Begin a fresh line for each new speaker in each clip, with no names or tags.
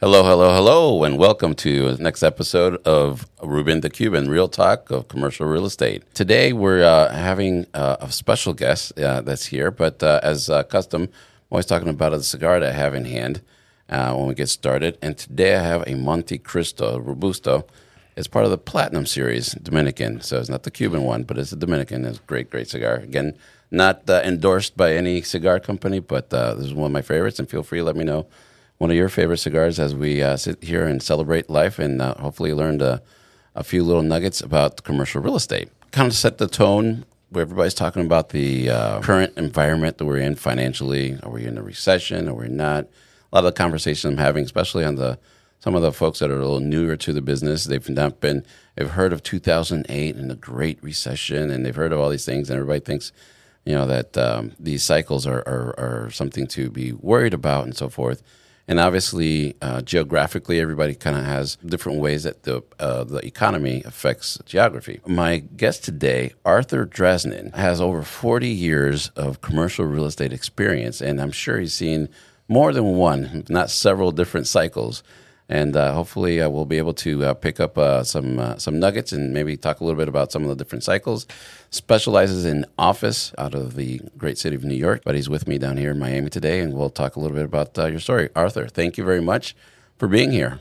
Hello, hello, hello, and welcome to the next episode of Ruben the Cuban, Real Talk of Commercial Real Estate. Today we're uh, having uh, a special guest uh, that's here, but uh, as uh, custom, I'm always talking about a cigar that I have in hand uh, when we get started. And today I have a Montecristo Robusto. It's part of the Platinum series, Dominican. So it's not the Cuban one, but it's a Dominican. It's a great, great cigar. Again, not endorsed by any cigar company, but this is one of my favorites, and feel free to let me know one of your favorite cigars as we uh, sit here and celebrate life and uh, hopefully learned a, a, few little nuggets about commercial real estate. Kind of set the tone where everybody's talking about the uh, current environment that we're in financially. Are we in a recession? Are we not? A lot of the conversation I'm having, especially on the some of the folks that are a little newer to the business, they've not been, they've heard of 2008 and the Great Recession, and they've heard of all these things, and everybody thinks, you know, that um, these cycles are, are, are something to be worried about and so forth. And obviously, uh, geographically, everybody kind of has different ways that the uh, the economy affects geography. My guest today, Arthur Draznin, has over 40 years of commercial real estate experience, and I'm sure he's seen more than one, not several different cycles and uh, hopefully uh, we'll be able to uh, pick up uh, some uh, some nuggets and maybe talk a little bit about some of the different cycles. Specializes in office out of the great city of New York, but he's with me down here in Miami today, and we'll talk a little bit about uh, your story. Arthur, thank you very much for being here.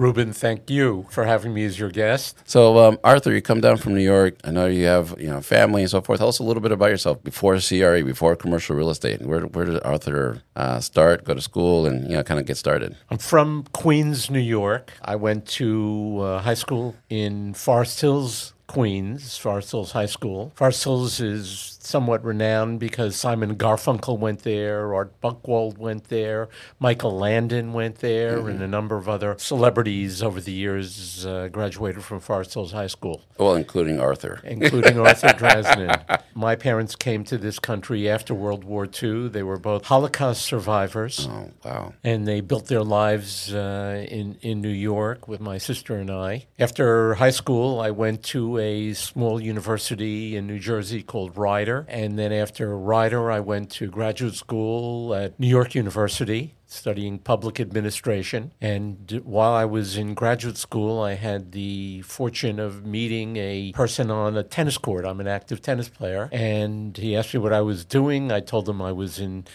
Ruben, thank you for having me as your guest.
So, um, Arthur, you come down from New York. I know you have you know family and so forth. Tell us a little bit about yourself before CRE, before commercial real estate. Where where did Arthur uh, start, go to school, and you know kind of get started?
I'm from Queens, New York. I went to uh, high school in Forest Hills, Queens, Forest Hills High School. Forest Hills is somewhat renowned because Simon Garfunkel went there, Art Buchwald went there, Michael Landon went there, mm-hmm. and a number of other celebrities over the years uh, graduated from Forest Hills High School.
Well, including Arthur.
Including Arthur Draznin. My parents came to this country after World War II. They were both Holocaust survivors.
Oh, wow.
And they built their lives uh, in, in New York with my sister and I. After high school, I went to a small university in New Jersey called Rider and then after Rider, I went to graduate school at New York University studying public administration. And while I was in graduate school, I had the fortune of meeting a person on a tennis court. I'm an active tennis player. And he asked me what I was doing. I told him I was in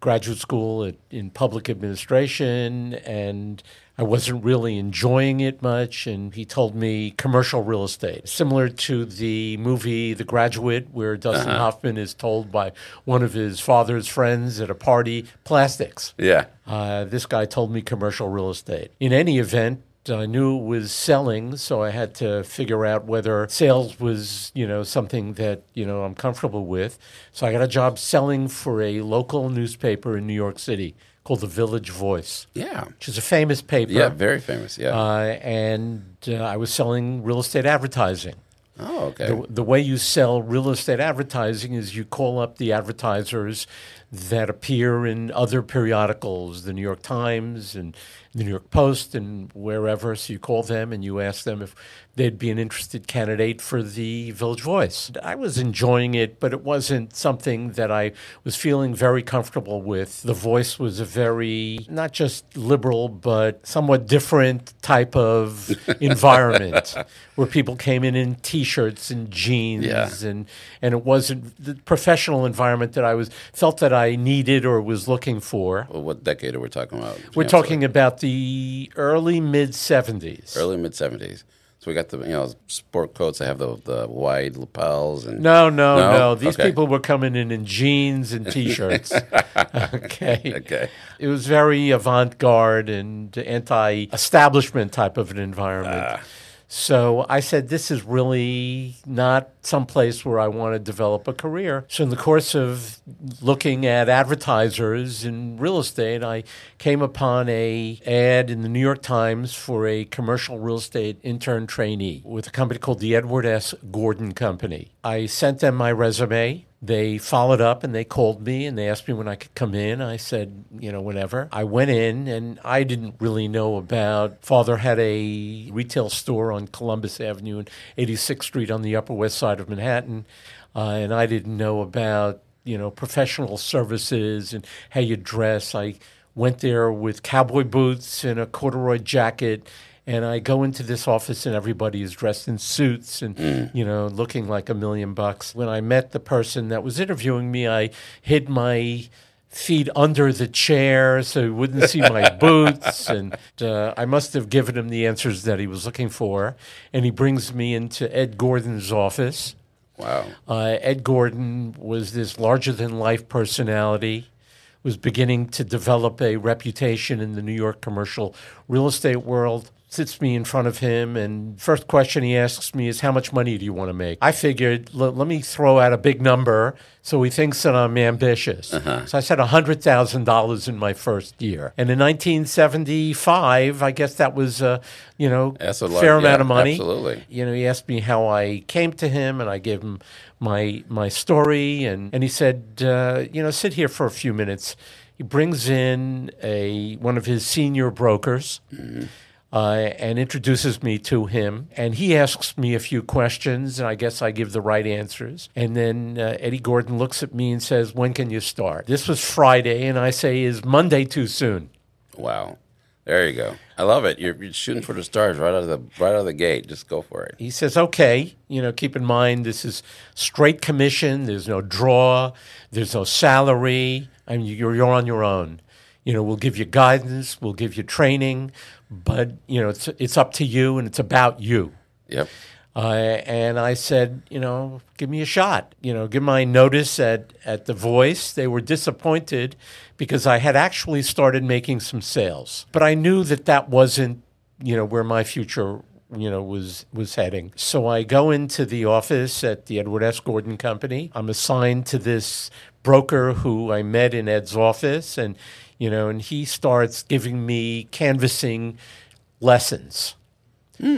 graduate school at, in public administration and I wasn't really enjoying it much, and he told me commercial real estate, similar to the movie The Graduate, where Dustin uh-huh. Hoffman is told by one of his father's friends at a party, plastics.
Yeah.
Uh, this guy told me commercial real estate. In any event, I knew it was selling, so I had to figure out whether sales was, you know, something that, you know, I'm comfortable with. So I got a job selling for a local newspaper in New York City called the Village Voice.
Yeah.
Which is a famous paper.
Yeah, very famous, yeah. Uh,
and uh, I was selling real estate advertising.
Oh, okay.
The, the, way you sell real estate advertising is you call up the advertisers that appear in other periodicals, the New York Times and the New York Post and wherever. So you call them and you ask them if they'd be an interested candidate for the Village Voice. I was enjoying it, but it wasn't something that I was feeling very comfortable with. The Voice was a very, not just liberal, but somewhat different type of environment where people came in in t shirts and jeans.
Yeah.
And, and it wasn't the professional environment that I was felt that I needed or was looking for.
Well, what decade are we talking about?
We're talking about the early mid 70s.
Early mid 70s. So we got the you know sport coats that have the the wide lapels and
no no no, no. these okay. people were coming in in jeans and t-shirts. okay,
okay.
It was very avant-garde and anti-establishment type of an environment. Uh. So I said, this is really not some place where I want to develop a career. So in the course of looking at advertisers in real estate, I came upon a ad in the New York Times for a commercial real estate intern trainee with a company called the Edward S. Gordon Company. I sent them my resume they followed up and they called me and they asked me when I could come in. I said, you know, whenever. I went in and I didn't really know about. Father had a retail store on Columbus Avenue and 86th Street on the Upper West Side of Manhattan, uh, and I didn't know about you know professional services and how you dress. I went there with cowboy boots and a corduroy jacket. And I go into this office and everybody is dressed in suits and, you know, looking like a million bucks. When I met the person that was interviewing me, I hid my feet under the chair so he wouldn't see my boots. And uh, I must have given him the answers that he was looking for. And he brings me into Ed Gordon's office.
Wow.
Uh, Ed Gordon was this larger than life personality, was beginning to develop a reputation in the New York commercial real estate world. Sits me in front of him, and first question he asks me is, "How much money do you want to make?" I figured, "L- let me throw out a big number, so he thinks that I'm ambitious. So I said hundred thousand dollars in my first year, and in 1975, I guess that was, uh, you know,
That's a lot-
fair
yeah,
amount of money.
absolutely.
You know, he asked me how I came to him, and I gave him my my story, and and he said, uh, you know, sit here for a few minutes. He brings in a one of his senior brokers. Uh, and introduces me to him, and he asks me a few questions, and I guess I give the right answers. And then uh, Eddie Gordon looks at me and says, "When can you start?" This was Friday, and I say, "Is Monday too soon?"
Wow. There you go. I love it. You're, you're shooting for the stars right out of the right out of the gate. Just go for it.
He says, okay, you know, keep in mind this is straight commission. There's no draw. There's no salary. I mean, you're, you're on your own. You know, we'll give you guidance. We'll give you training. But, you know, it's, it's up to you and it's about you.
Yep.
Uh, and I said, you know, give me a shot. You know, give my notice at, at The Voice. They were disappointed because I had actually started making some sales. But I knew that that wasn't, you know, where my future, you know, was, was heading. So I go into the office at the Edward S. Gordon Company. I'm assigned to this broker who I met in Ed's office. And, you know, and he starts giving me canvassing lessons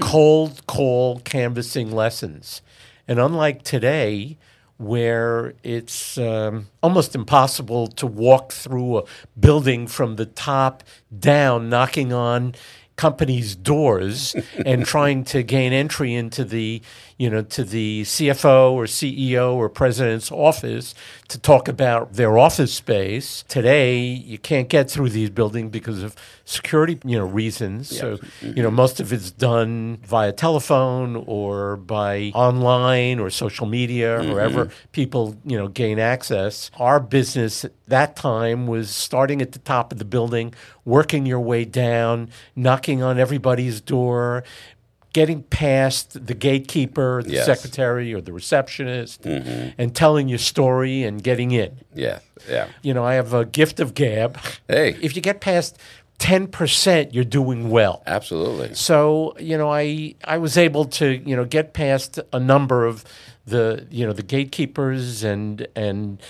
cold call canvassing lessons. And unlike today, where it's um, almost impossible to walk through a building from the top down, knocking on companies' doors and trying to gain entry into the you know to the CFO or CEO or president's office to talk about their office space. Today, you can't get through these buildings because of security you know reasons. So you know most of it's done via telephone or by online or social media or wherever people you know gain access. Our business at that time was starting at the top of the building, working your way down, knocking on everybody's door, getting past the gatekeeper, the
Yes.
secretary, or the receptionist, mm-hmm. and telling your story and getting in.
Yeah. Yeah.
You know, I have a gift of gab.
Hey.
If you get past 10%, you're doing well.
Absolutely.
So, you know, I I was able to, you know, get past a number of the, you know, the gatekeepers and and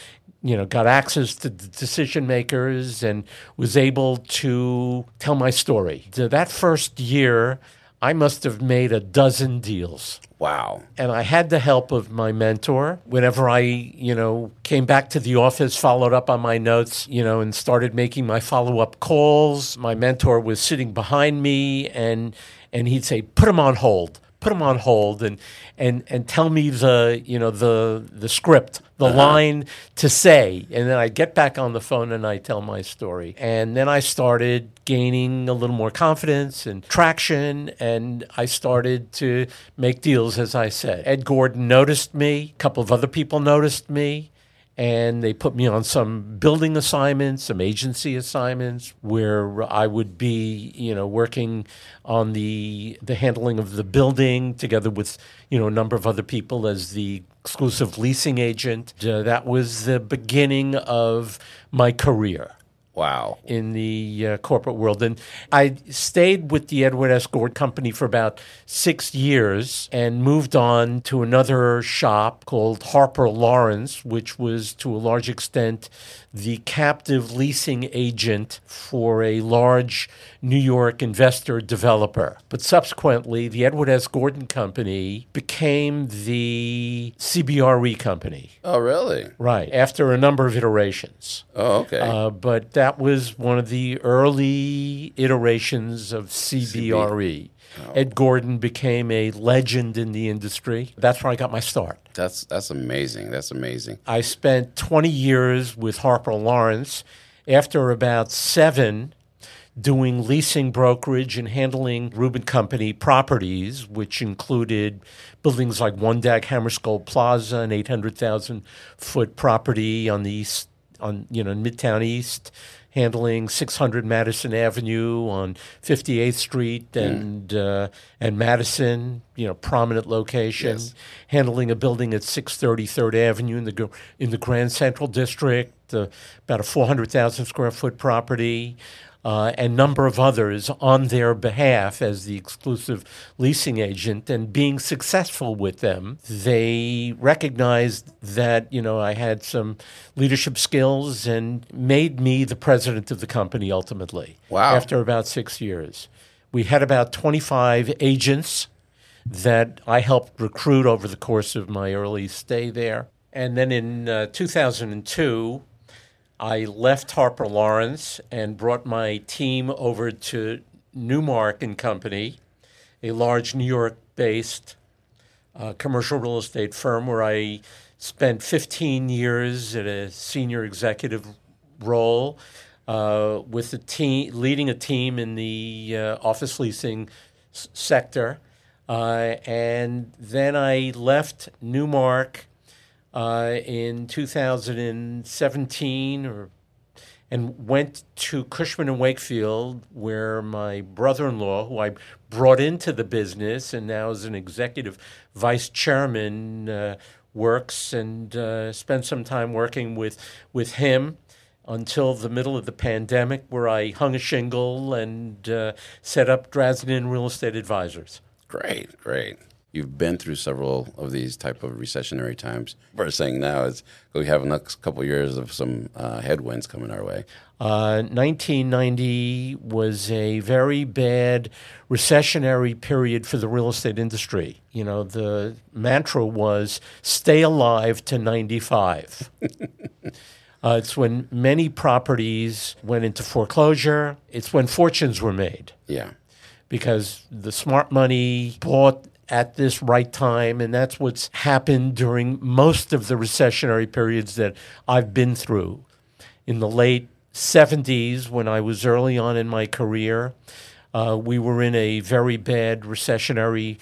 you know, got access to the decision makers and was able to tell my story. So that first year, I must have made a dozen deals
Wow.
and I had the help of my mentor. Whenever I, you know, came back to the office, followed up on my notes, you know, and started making my follow-up calls, my mentor was sitting behind me and and he'd say, "Put him on hold. Put them on hold and and and tell me the, you know, the the script, the uh-huh. line to say." And then I get back on the phone and I tell my story. And then I started gaining a little more confidence and traction and I started to make deals as I said. Ed Gordon noticed me, a couple of other people noticed me and they put me on some building assignments, some agency assignments where I would be, you know, working on the the handling of the building together with, you know, a number of other people as the exclusive leasing agent. Uh, that was the beginning of my career
Wow.
in the uh, corporate world. And I stayed with the Edward S. Gord Company for about six years and moved on to another shop called Harper Lawrence, which was to a large extent the captive leasing agent for a large New York investor developer. But subsequently, the Edward S. Gordon Company became the CBRE company.
Oh, really?
Right, after a number of iterations.
Oh, okay.
Uh, but that was one of the early iterations of CBRE. Oh. Ed Gordon became a legend in the industry. That's where I got my start.
that's that's amazing. That's amazing.
I spent 20 years with Harper Lawrence, After about seven, doing leasing brokerage and handling Rubin Company properties, which included buildings like One Dag Hammarskjöld Plaza, an 800,000 foot property on the east, on you know in Midtown East, handling 600 Madison Avenue on 58th Street and uh, and Madison, you know, prominent location.
Yes.
Handling a building at 633rd Avenue in the in the Grand Central District, uh, about a 400,000 square foot property. Uh, and number of others on their behalf as the exclusive leasing agent and being successful with them they recognized that you know i had some leadership skills and made me the president of the company ultimately
Wow.
after about six years we had about 25 agents that I helped recruit over the course of my early stay there. And then in uh, 2002, I left Harper Lawrence and brought my team over to Newmark and Company, a large New York-based uh, commercial real estate firm where I spent 15 years at a senior executive role uh, with a team, leading a team in the uh, office leasing s- sector. Uh, and then I left Newmark uh, in 2017 or and went to Cushman and Wakefield, where my brother-in-law, who I brought into the business and now is an executive vice chairman, uh, works, and uh, spent some time working with with him until the middle of the pandemic, where I hung a shingle and uh, set up Draznin Real Estate Advisors.
Great, great. You've been through several of these type of recessionary times. What we're saying now is we have a next couple of years of some uh, headwinds coming our way.
Uh, 1990 was a very bad recessionary period for the real estate industry. You know, the mantra was stay alive to 95. uh, it's when many properties went into foreclosure, it's when fortunes were made
Yeah,
because the smart money bought at this right time, and that's what's happened during most of the recessionary periods that I've been through. In the late 70s, when I was early on in my career, uh, we were in a very bad recessionary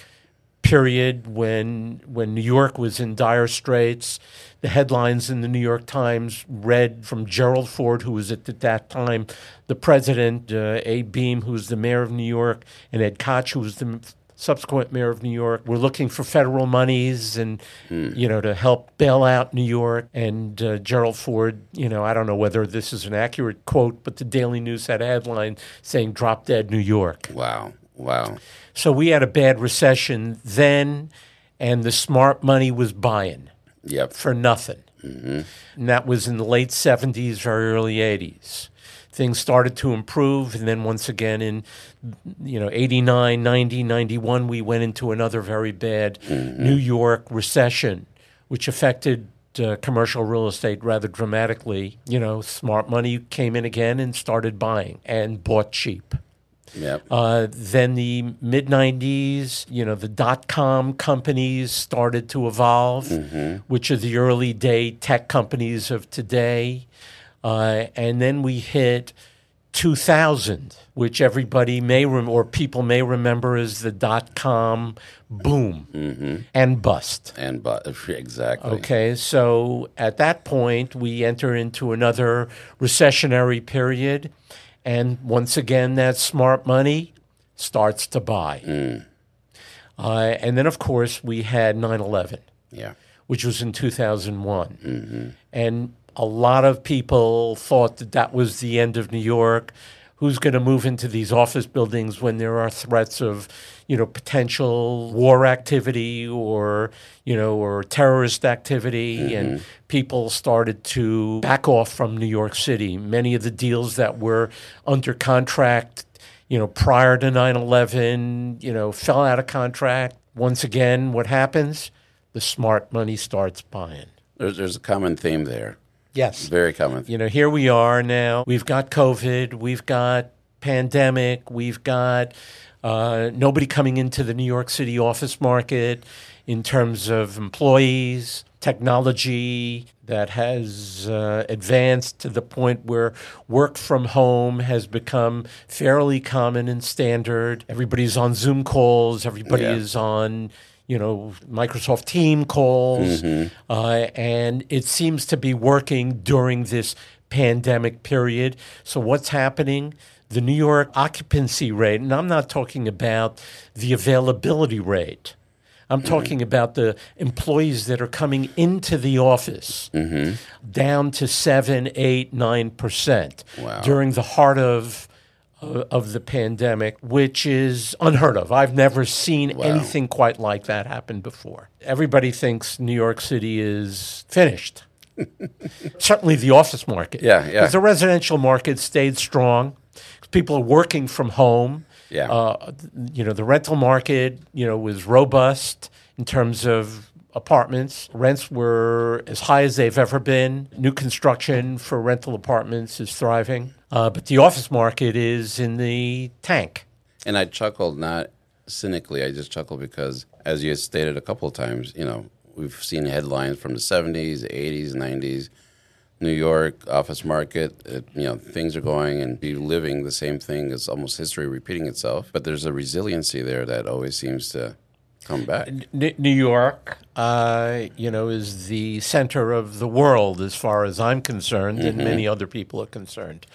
period when when New York was in dire straits. The headlines in the New York Times read from Gerald Ford, who was at that time the president, uh, Abe Beame, who was the mayor of New York, and Ed Koch, who was the subsequent mayor of New York. We're looking for federal monies and you know to help bail out New York. And uh, Gerald Ford, you know, I don't know whether this is an accurate quote, but the Daily News had a headline saying "Drop Dead New York."
wow, wow.
So we had a bad recession then, and the smart money was buying
Yep.
for nothing. And that was in the late 70s, very early 80s. Things started to improve, and then once again in you know 89, 90, 91, we went into another very bad New York recession, which affected uh, commercial real estate rather dramatically. You know, smart money came in again and started buying and bought cheap.
Yep.
Uh, then the mid 90s, you know, the dot com companies started to evolve, which are the early day tech companies of today. Uh, and then we hit 2000, which everybody may rem- or people may remember as the dot com boom and bust.
and but exactly.
Okay, so at that point, we enter into another recessionary period. And once again, that smart money starts to buy. Uh, and then, of course, we had 9 11
Yeah.
which was in 2001. And a lot of people thought that that was the end of New York. Who's going to move into these office buildings when there are threats of, you know, potential war activity or, you know, or terrorist activity? Mm-hmm. And people started to back off from New York City. Many of the deals that were under contract you know, prior to 9 11, you know, fell out of contract. Once again, what happens? The smart money starts buying.
There's there's a common theme there.
Yes.
Very common.
You know, here we are now. We've got COVID, we've got pandemic, we've got uh, nobody coming into the New York City office market in terms of employees. technology that has uh, advanced to the point where work from home has become fairly common and standard. Everybody's on Zoom calls, everybody
Yeah.
is on you know Microsoft Team calls, mm-hmm. uh, and it seems to be working during this pandemic period. So what's happening? The New York occupancy rate, and I'm not talking about the availability rate. I'm mm-hmm. talking about the employees that are coming into the office mm-hmm. down to seven, eight, nine percent
Wow.
during the heart of of the pandemic, which is unheard of. I've never seen anything quite like that happen before. Everybody thinks New York City is finished. Certainly, the office market.
Yeah, yeah.
Because the residential market stayed strong. People are working from home.
Yeah.
Uh, you know, the rental market, you know, was robust in terms of apartments. Rents were as high as they've ever been. New construction for rental apartments is thriving. Uh, but the office market is in the tank.
And I chuckled not cynically. I just chuckled because, as you stated a couple of times, you know, we've seen headlines from the '70s, '80s, '90s. New York office market, it, you know, things are going and be living the same thing. It's almost history repeating itself. But there's a resiliency there that always seems to come back.
N- New York, uh, you know, is the center of the world as far as I'm concerned, and many other people are concerned.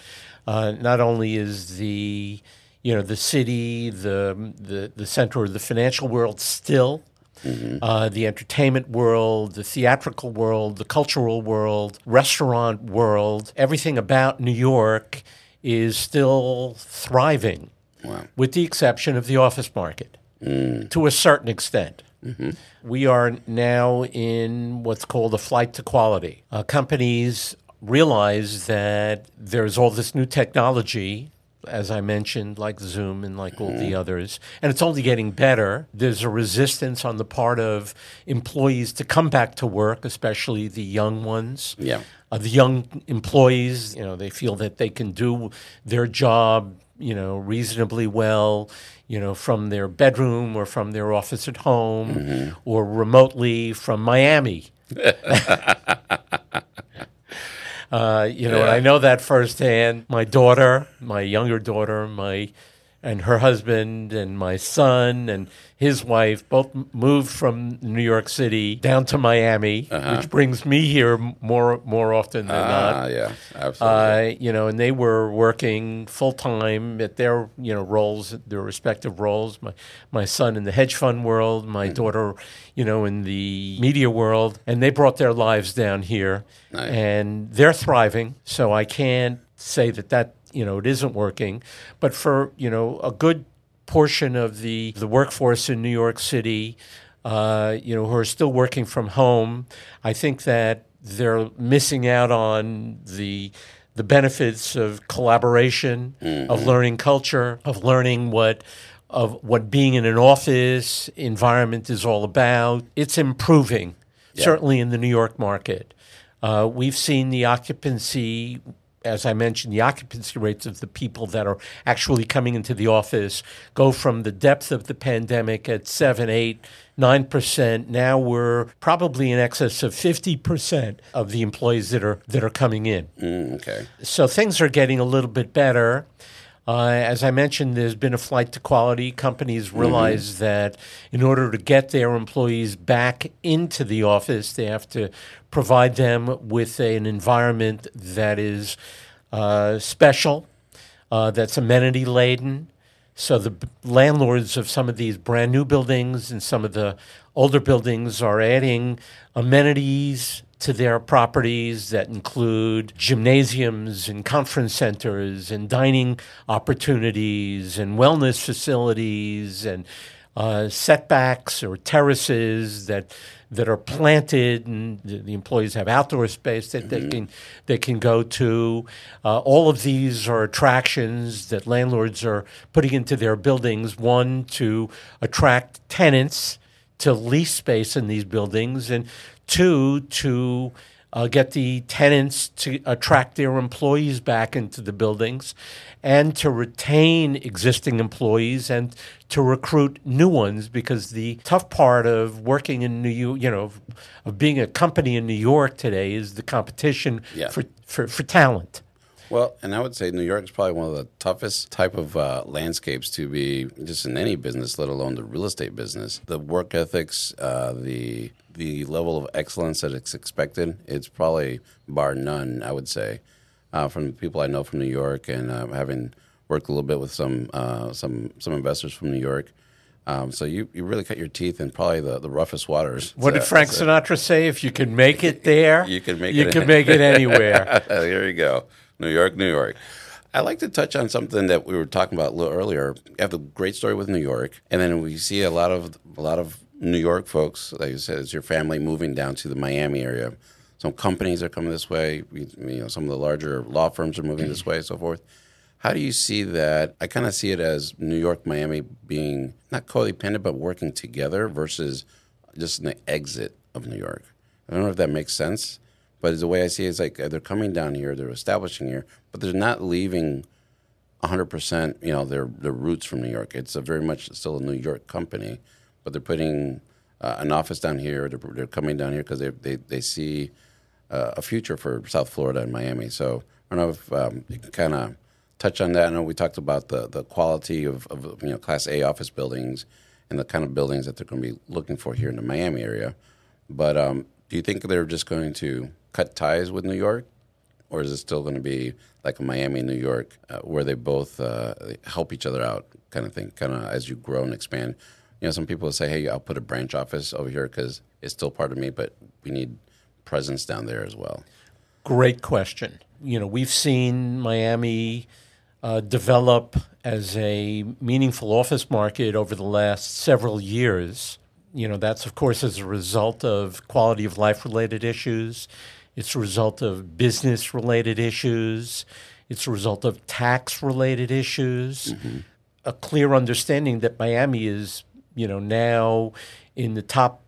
Uh, not only is the you know the city the the, the center of the financial world still. Uh, the entertainment world, the theatrical world, the cultural world, restaurant world, everything about New York is still thriving,
Wow.
with the exception of the office market to a certain extent. We are now in what's called a flight to quality. Uh, companies realize that there's all this new technology, as I mentioned, like Zoom and like all the others, and it's only getting better. There's a resistance on the part of employees to come back to work, especially the young ones
Yeah.
uh, the young employees, you know, they feel that they can do their job, you know, reasonably well, you know, from their bedroom or from their office at home or remotely from Miami. Uh, you know, and
Yeah.
I know that firsthand. My daughter, my younger daughter, my and her husband and my son and his wife both moved from New York City down to Miami, which brings me here more more often than not.
Ah, yeah, absolutely.
Uh, you know, and they were working full time at their you know roles, their respective roles. My my son in the hedge fund world, my daughter, you know, in the media world, and they brought their lives down here,
Nice.
and they're thriving. So I can't say that that you know it isn't working, but for you know a good portion of the the workforce in New York City, uh, you know, who are still working from home, I think that they're missing out on the the benefits of collaboration, of learning culture, of learning what of what being in an office environment is all about. It's improving, certainly in the New York market. Uh, we've seen the occupancy, as I mentioned, the occupancy rates of the people that are actually coming into the office go from the depth of the pandemic at seven, eight, nine percent. Now we're probably in excess of fifty percent of the employees that are that are coming in.
Mm, okay.
So things are getting a little bit better. Uh, as I mentioned, there's been a flight to quality. Companies realize that in order to get their employees back into the office, they have to provide them with an environment that is uh, special, uh, that's amenity laden. So the b- landlords of some of these brand new buildings and some of the older buildings are adding amenities to their properties that include gymnasiums and conference centers and dining opportunities and wellness facilities and uh, setbacks or terraces that that are planted and the, the employees have outdoor space that they can they can go to. Uh, all of these are attractions that landlords are putting into their buildings. One to attract tenants to lease space in these buildings, and two to uh, get the tenants to attract their employees back into the buildings, and to retain existing employees and to recruit new ones. Because the tough part of working in New York, you know, of being a company in New York today is the competition
Yeah.
for, for, for talent.
Well, and I would say New York is probably one of the toughest type of uh, landscapes to be just in any business, let alone the real estate business. The work ethics, uh, the the level of excellence that it's expected, it's probably bar none. I would say uh, from the people I know from New York, and uh, having worked a little bit with some uh, some some investors from New York. Um, so you, you really cut your teeth in probably the, the roughest waters.
What did Frank
so-
Sinatra say? If you can make it there,
You can make
you
it-
can make it anywhere.
there you go. New York, New York. I'd like to touch on something that we were talking about a little earlier. You have a great story with New York, and then we see a lot of a lot of New York folks, like you said, it's your family moving down to the Miami area. Some companies are coming this way. We, you know, some of the larger law firms are moving this way, and so forth. How do you see that? I kind of see it as New York, Miami being not codependent, but working together versus just an exit of New York. I don't know if that makes sense, but the way I see it is like they're coming down here, they're establishing here, but they're not leaving 100%, you know, their, their roots from New York. It's a very much still a New York company, but they're putting uh, an office down here. They're, they're coming down here because they, they, they see uh, a future for South Florida and Miami. So I don't know if um, you can kind of touch on that. I know we talked about the, the quality of, of you know Class A office buildings and the kind of buildings that they're going to be looking for here in the Miami area. But um, do you think they're just going to cut ties with New York, or is it still going to be like a Miami, New York, uh, where they both uh, help each other out, kind of thing, kind of as you grow and expand? You know, some people say, "Hey, I'll put a branch office over here because it's still part of me, but we need presence down there as well."
Great question. You know, we've seen Miami uh, develop as a meaningful office market over the last several years. You know, that's of course as a result of quality of life related issues. It's a result of business related issues. It's a result of tax related issues. A clear understanding that Miami is, you know, now in the top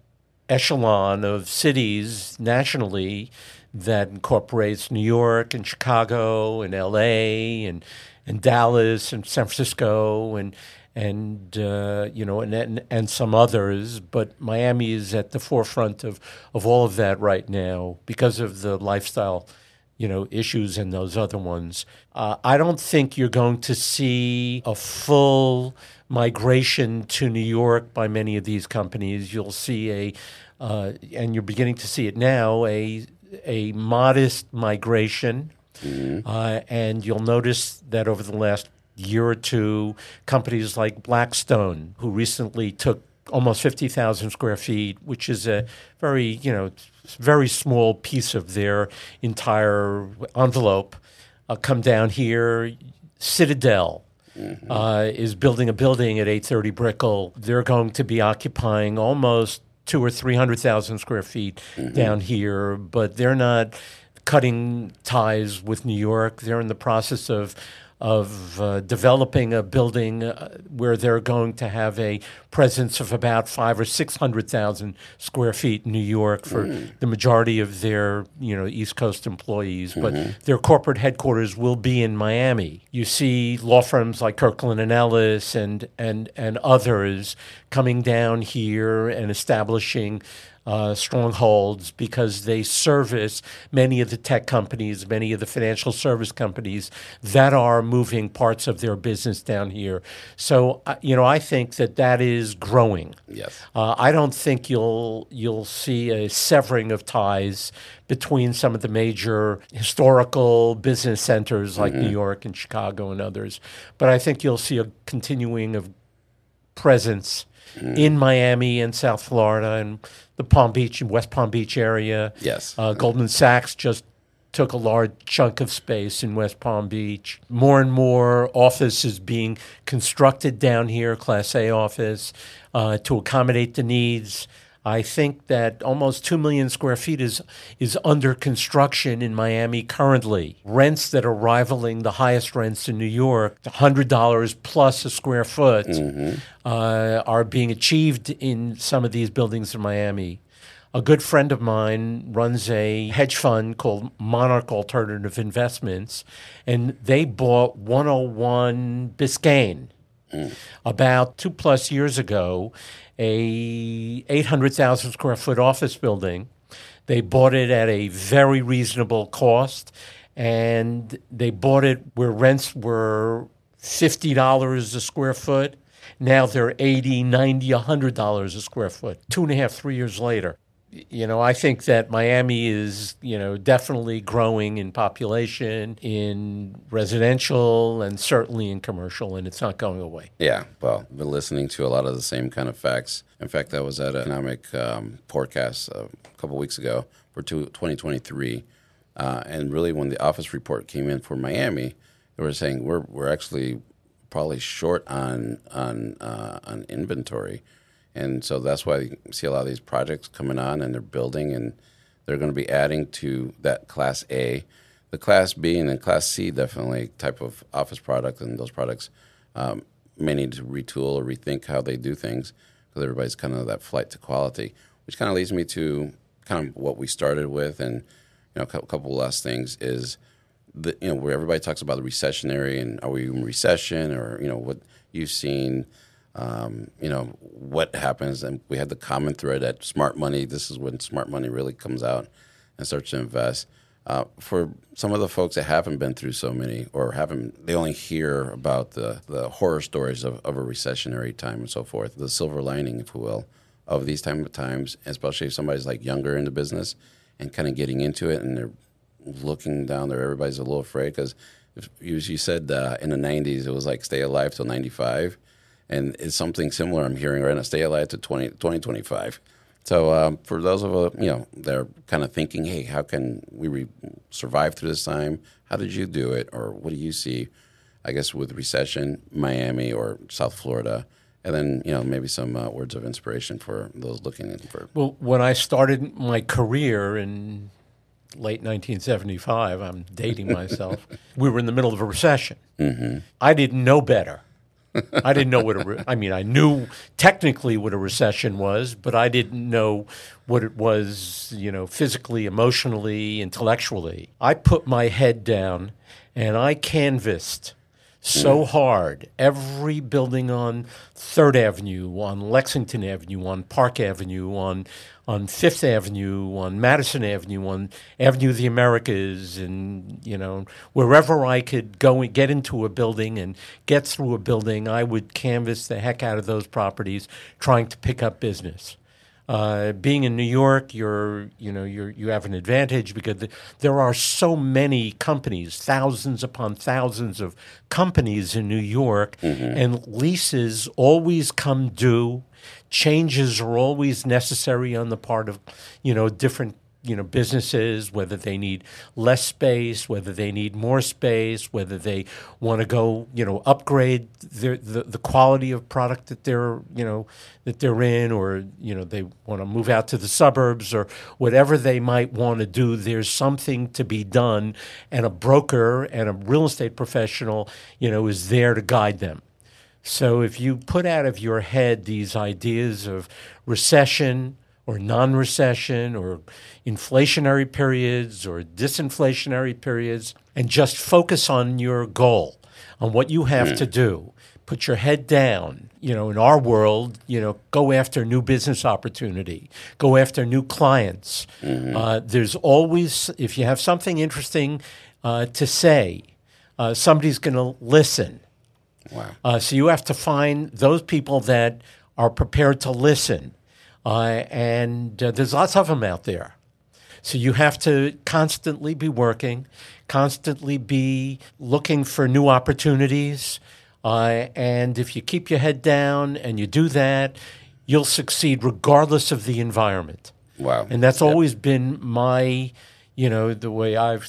echelon of cities nationally that incorporates New York and Chicago and L.A. and and Dallas and San Francisco and and uh, you know and, and and some others, but Miami is at the forefront of of all of that right now because of the lifestyle you know, issues and those other ones. Uh, I don't think you're going to see a full migration to New York by many of these companies. You'll see a, uh, and you're beginning to see it now, a a modest migration, uh, and you'll notice that over the last year or two, companies like Blackstone, who recently took almost 50,000 square feet, which is a very, you know, very small piece of their entire envelope, uh, come down here. Citadel uh, is building a building at 830 Brickell. They're going to be occupying almost two or 300,000 square feet down here, but they're not cutting ties with New York. They're in the process of of uh, developing a building uh, where they're going to have a presence of about five or six hundred thousand square feet in New York for the majority of their you know East Coast employees. But their corporate headquarters will be in Miami. You see law firms like Kirkland and Ellis and and and others coming down here and establishing uh, strongholds because they service many of the tech companies, many of the financial service companies that are moving parts of their business down here. So, uh, you know, I think that that is growing.
Yes.
Uh, I don't think you'll you'll see a severing of ties between some of the major historical business centers like New York and Chicago and others, but I think you'll see a continuing of presence in Miami and South Florida and the Palm Beach and West Palm Beach area.
Yes.
Uh, Goldman Sachs just took a large chunk of space in West Palm Beach. More and more office is being constructed down here, Class A office, uh, to accommodate the needs. I think that almost 2 million square feet is, is under construction in Miami currently. Rents that are rivaling the highest rents in New York, $100 plus a square foot, uh, are being achieved in some of these buildings in Miami. A good friend of mine runs a hedge fund called Monarch Alternative Investments, and they bought 101 Biscayne hmm. about two plus years ago, a 800,000 square foot office building. They bought it at a very reasonable cost, and they bought it where rents were $50 a square foot. Now they're 80, 90, $100 a square foot, two and a half, three years later you know, I think that Miami is, you know, definitely growing in population, in residential, and certainly in commercial, and it's not going away.
Yeah, well, I've been listening to a lot of the same kind of facts. In fact, I was at an economic um, forecast uh, a couple weeks ago for two, 2023, uh, and really when the office report came in for Miami, they were saying we're we're actually probably short on on uh, on inventory and so that's why you see a lot of these projects coming on and they're building and they're going to be adding to that class A. The class B and then class C definitely type of office product and those products um, may need to retool or rethink how they do things because everybody's kind of that flight to quality, which kind of leads me to kind of what we started with and you know a couple last things is the you know where everybody talks about the recessionary and are we in recession or you know what you've seen um, you know what happens and we had the common thread at smart money. This is when smart money really comes out and starts to invest. Uh, for some of the folks that haven't been through so many or haven't they only hear about the, the horror stories of, of a recessionary time and so forth the silver lining if you will of these type of times especially if somebody's like younger in the business and kind of getting into it and they're looking down there everybody's a little afraid because as you said uh, in the 90s it was like stay alive till 95 and it's something similar I'm hearing right now. Stay alive to 20, 2025. So um, for those of us, you know, they're kind of thinking, hey, how can we re- survive through this time? How did you do it, or what do you see? I guess with recession, Miami or South Florida, and then you know maybe some uh, words of inspiration for those looking for.
Well, when I started my career in late 1975, I'm dating myself. we were in the middle of a recession. Mm-hmm. I didn't know better. I didn't know what a re- I mean, I knew technically what a recession was, but I didn't know what it was, you know, physically, emotionally, intellectually. I put my head down and I canvassed so mm. hard. Every building on Third Avenue, on Lexington Avenue, on Park Avenue, on on Fifth Avenue, on Madison Avenue, on Avenue of the Americas, and you know wherever I could go and get into a building and get through a building, I would canvass the heck out of those properties, trying to pick up business. Uh, being in New York, you're you know you you have an advantage because the, there are so many companies, thousands upon thousands of companies in New York, mm-hmm. and leases always come due changes are always necessary on the part of you know different you know businesses whether they need less space whether they need more space whether they want to go you know upgrade their, the the quality of product that they're you know that they're in or you know they want to move out to the suburbs or whatever they might want to do there's something to be done. And a broker and a real estate professional you know is there to guide them. So if you put out of your head these ideas of recession or non recession or inflationary periods or disinflationary periods and just focus on your goal, on what you have mm. to do, put your head down. You know, in our world, you know, go after new business opportunity, go after new clients. Mm-hmm. Uh, there's always, if you have something interesting uh, to say, uh, somebody's going to listen.
Wow.
Uh, so you have to find those people that are prepared to listen. Uh, and uh, there's lots of them out there. So you have to constantly be working, constantly be looking for new opportunities. Uh, and if you keep your head down and you do that, you'll succeed regardless of the environment.
Wow.
And that's yep. always been my, you know, the way I've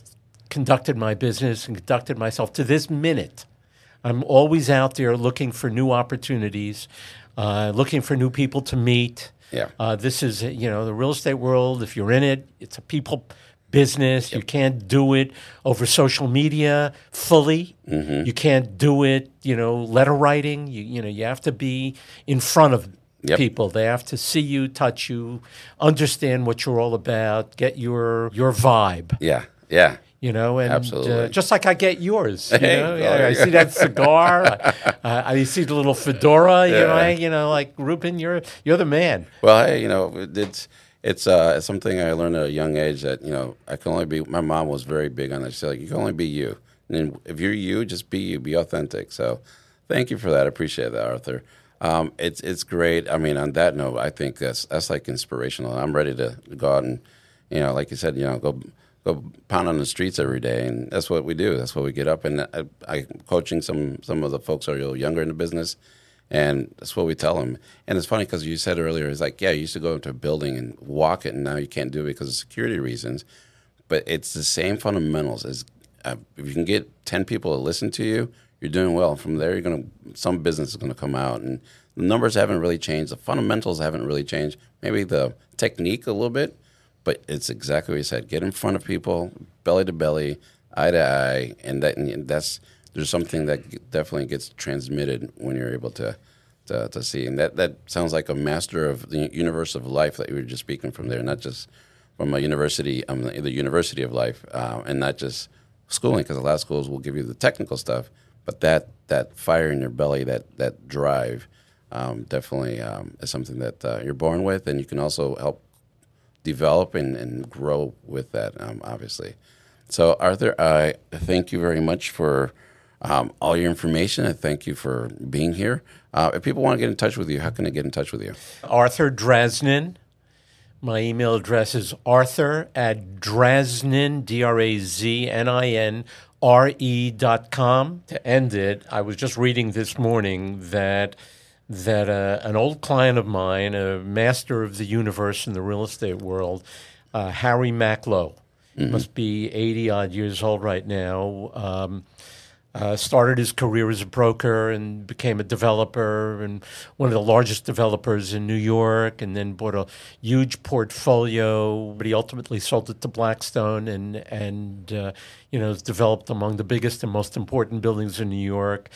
conducted my business and conducted myself to this minute. I'm always out there looking for new opportunities, uh, looking for new people to meet.
Yeah.
Uh, this is, you know, the real estate world. If you're in it, it's a people business. Yep. You can't do it over social media fully. Mm-hmm. You can't do it, you know, letter writing. You, you know, you have to be in front of
Yep.
people. They have to see you, touch you, understand what you're all about, get your your vibe.
Yeah, yeah.
You know, and
Absolutely.
Uh, just like I get yours. You
Hey,
know?
oh,
Yeah, I see that cigar. I, uh, I see the little fedora. You know, I, you know, like Ruben, you're you're the man.
Well, hey, you know, it's it's uh, something I learned at a young age that you know I can only be. My mom was very big on that. She said, like, "You can only be you, and if you're you, just be you, be authentic." So, thank you for that. I appreciate that, Arthur. Um, it's it's great. I mean, on that note, I think that's that's like inspirational. I'm ready to go out and you know, like you said, you know, go go pound on the streets every day, and that's what we do. That's what we get up. And I, I coaching some some of the folks are a little younger in the business, and that's what we tell them. And it's funny because you said earlier, it's like, yeah, you used to go into a building and walk it, and now you can't do it because of security reasons. But it's the same fundamentals. As uh, if you can get ten people to listen to you, you're doing well. From there, you're gonna some business is gonna come out, and the numbers haven't really changed. The fundamentals haven't really changed. Maybe the technique a little bit, but it's exactly what you said. Get in front of people, belly to belly, eye to eye, and that and that's there's something that definitely gets transmitted when you're able to, to to see. And that that sounds like a master of the universe of life that you were just speaking from there, not just from a university, um, the university of life, uh, and not just schooling, because a lot of schools will give you the technical stuff, but that that fire in your belly, that that drive, um, definitely um, is something that uh, you're born with, and you can also help develop and, and grow with that, um, obviously. So, Arthur, I thank you very much for um, all your information. I thank you for being here. Uh, if people want to get in touch with you, how can they get in touch with you?
Arthur Draznin. My email address is arthur at Draznin, D R A Z N I N R E dot com. To end it, I was just reading this morning that that uh, an old client of mine, a master of the universe in the real estate world, uh, Harry Macklowe, must be 80 odd years old right now. Um, uh, started his career as a broker and became a developer and one of the largest developers in New York, and then bought a huge portfolio. But he ultimately sold it to Blackstone and and uh, you know has developed among the biggest and most important buildings in New York.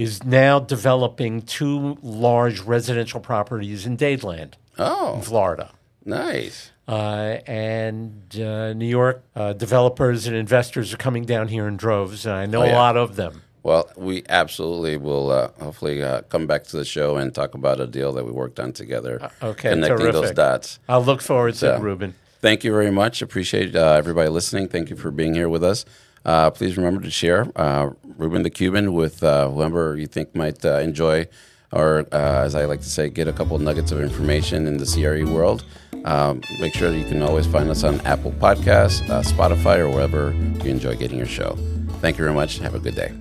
Is now developing two large residential properties in Dadeland,
Oh,
Florida.
nice.
Uh, and uh, New York uh, developers and investors are coming down here in droves, and I know
Oh, yeah.
a lot of them.
Well, we absolutely will uh, hopefully uh, come back to the show and talk about a deal that we worked on together.
okay,
connecting those dots.
I'll look forward to it, Ruben.
Thank you very much. Appreciate uh, everybody listening. Thank you for being here with us. Uh, please remember to share uh, Ruben the Cuban with uh, whoever you think might uh, enjoy, or uh, as I like to say, get a couple nuggets of information in the CRE world. Um, make sure that you can always find us on Apple Podcasts, uh, Spotify, or wherever you enjoy getting your show. Thank you very much. Have a good day.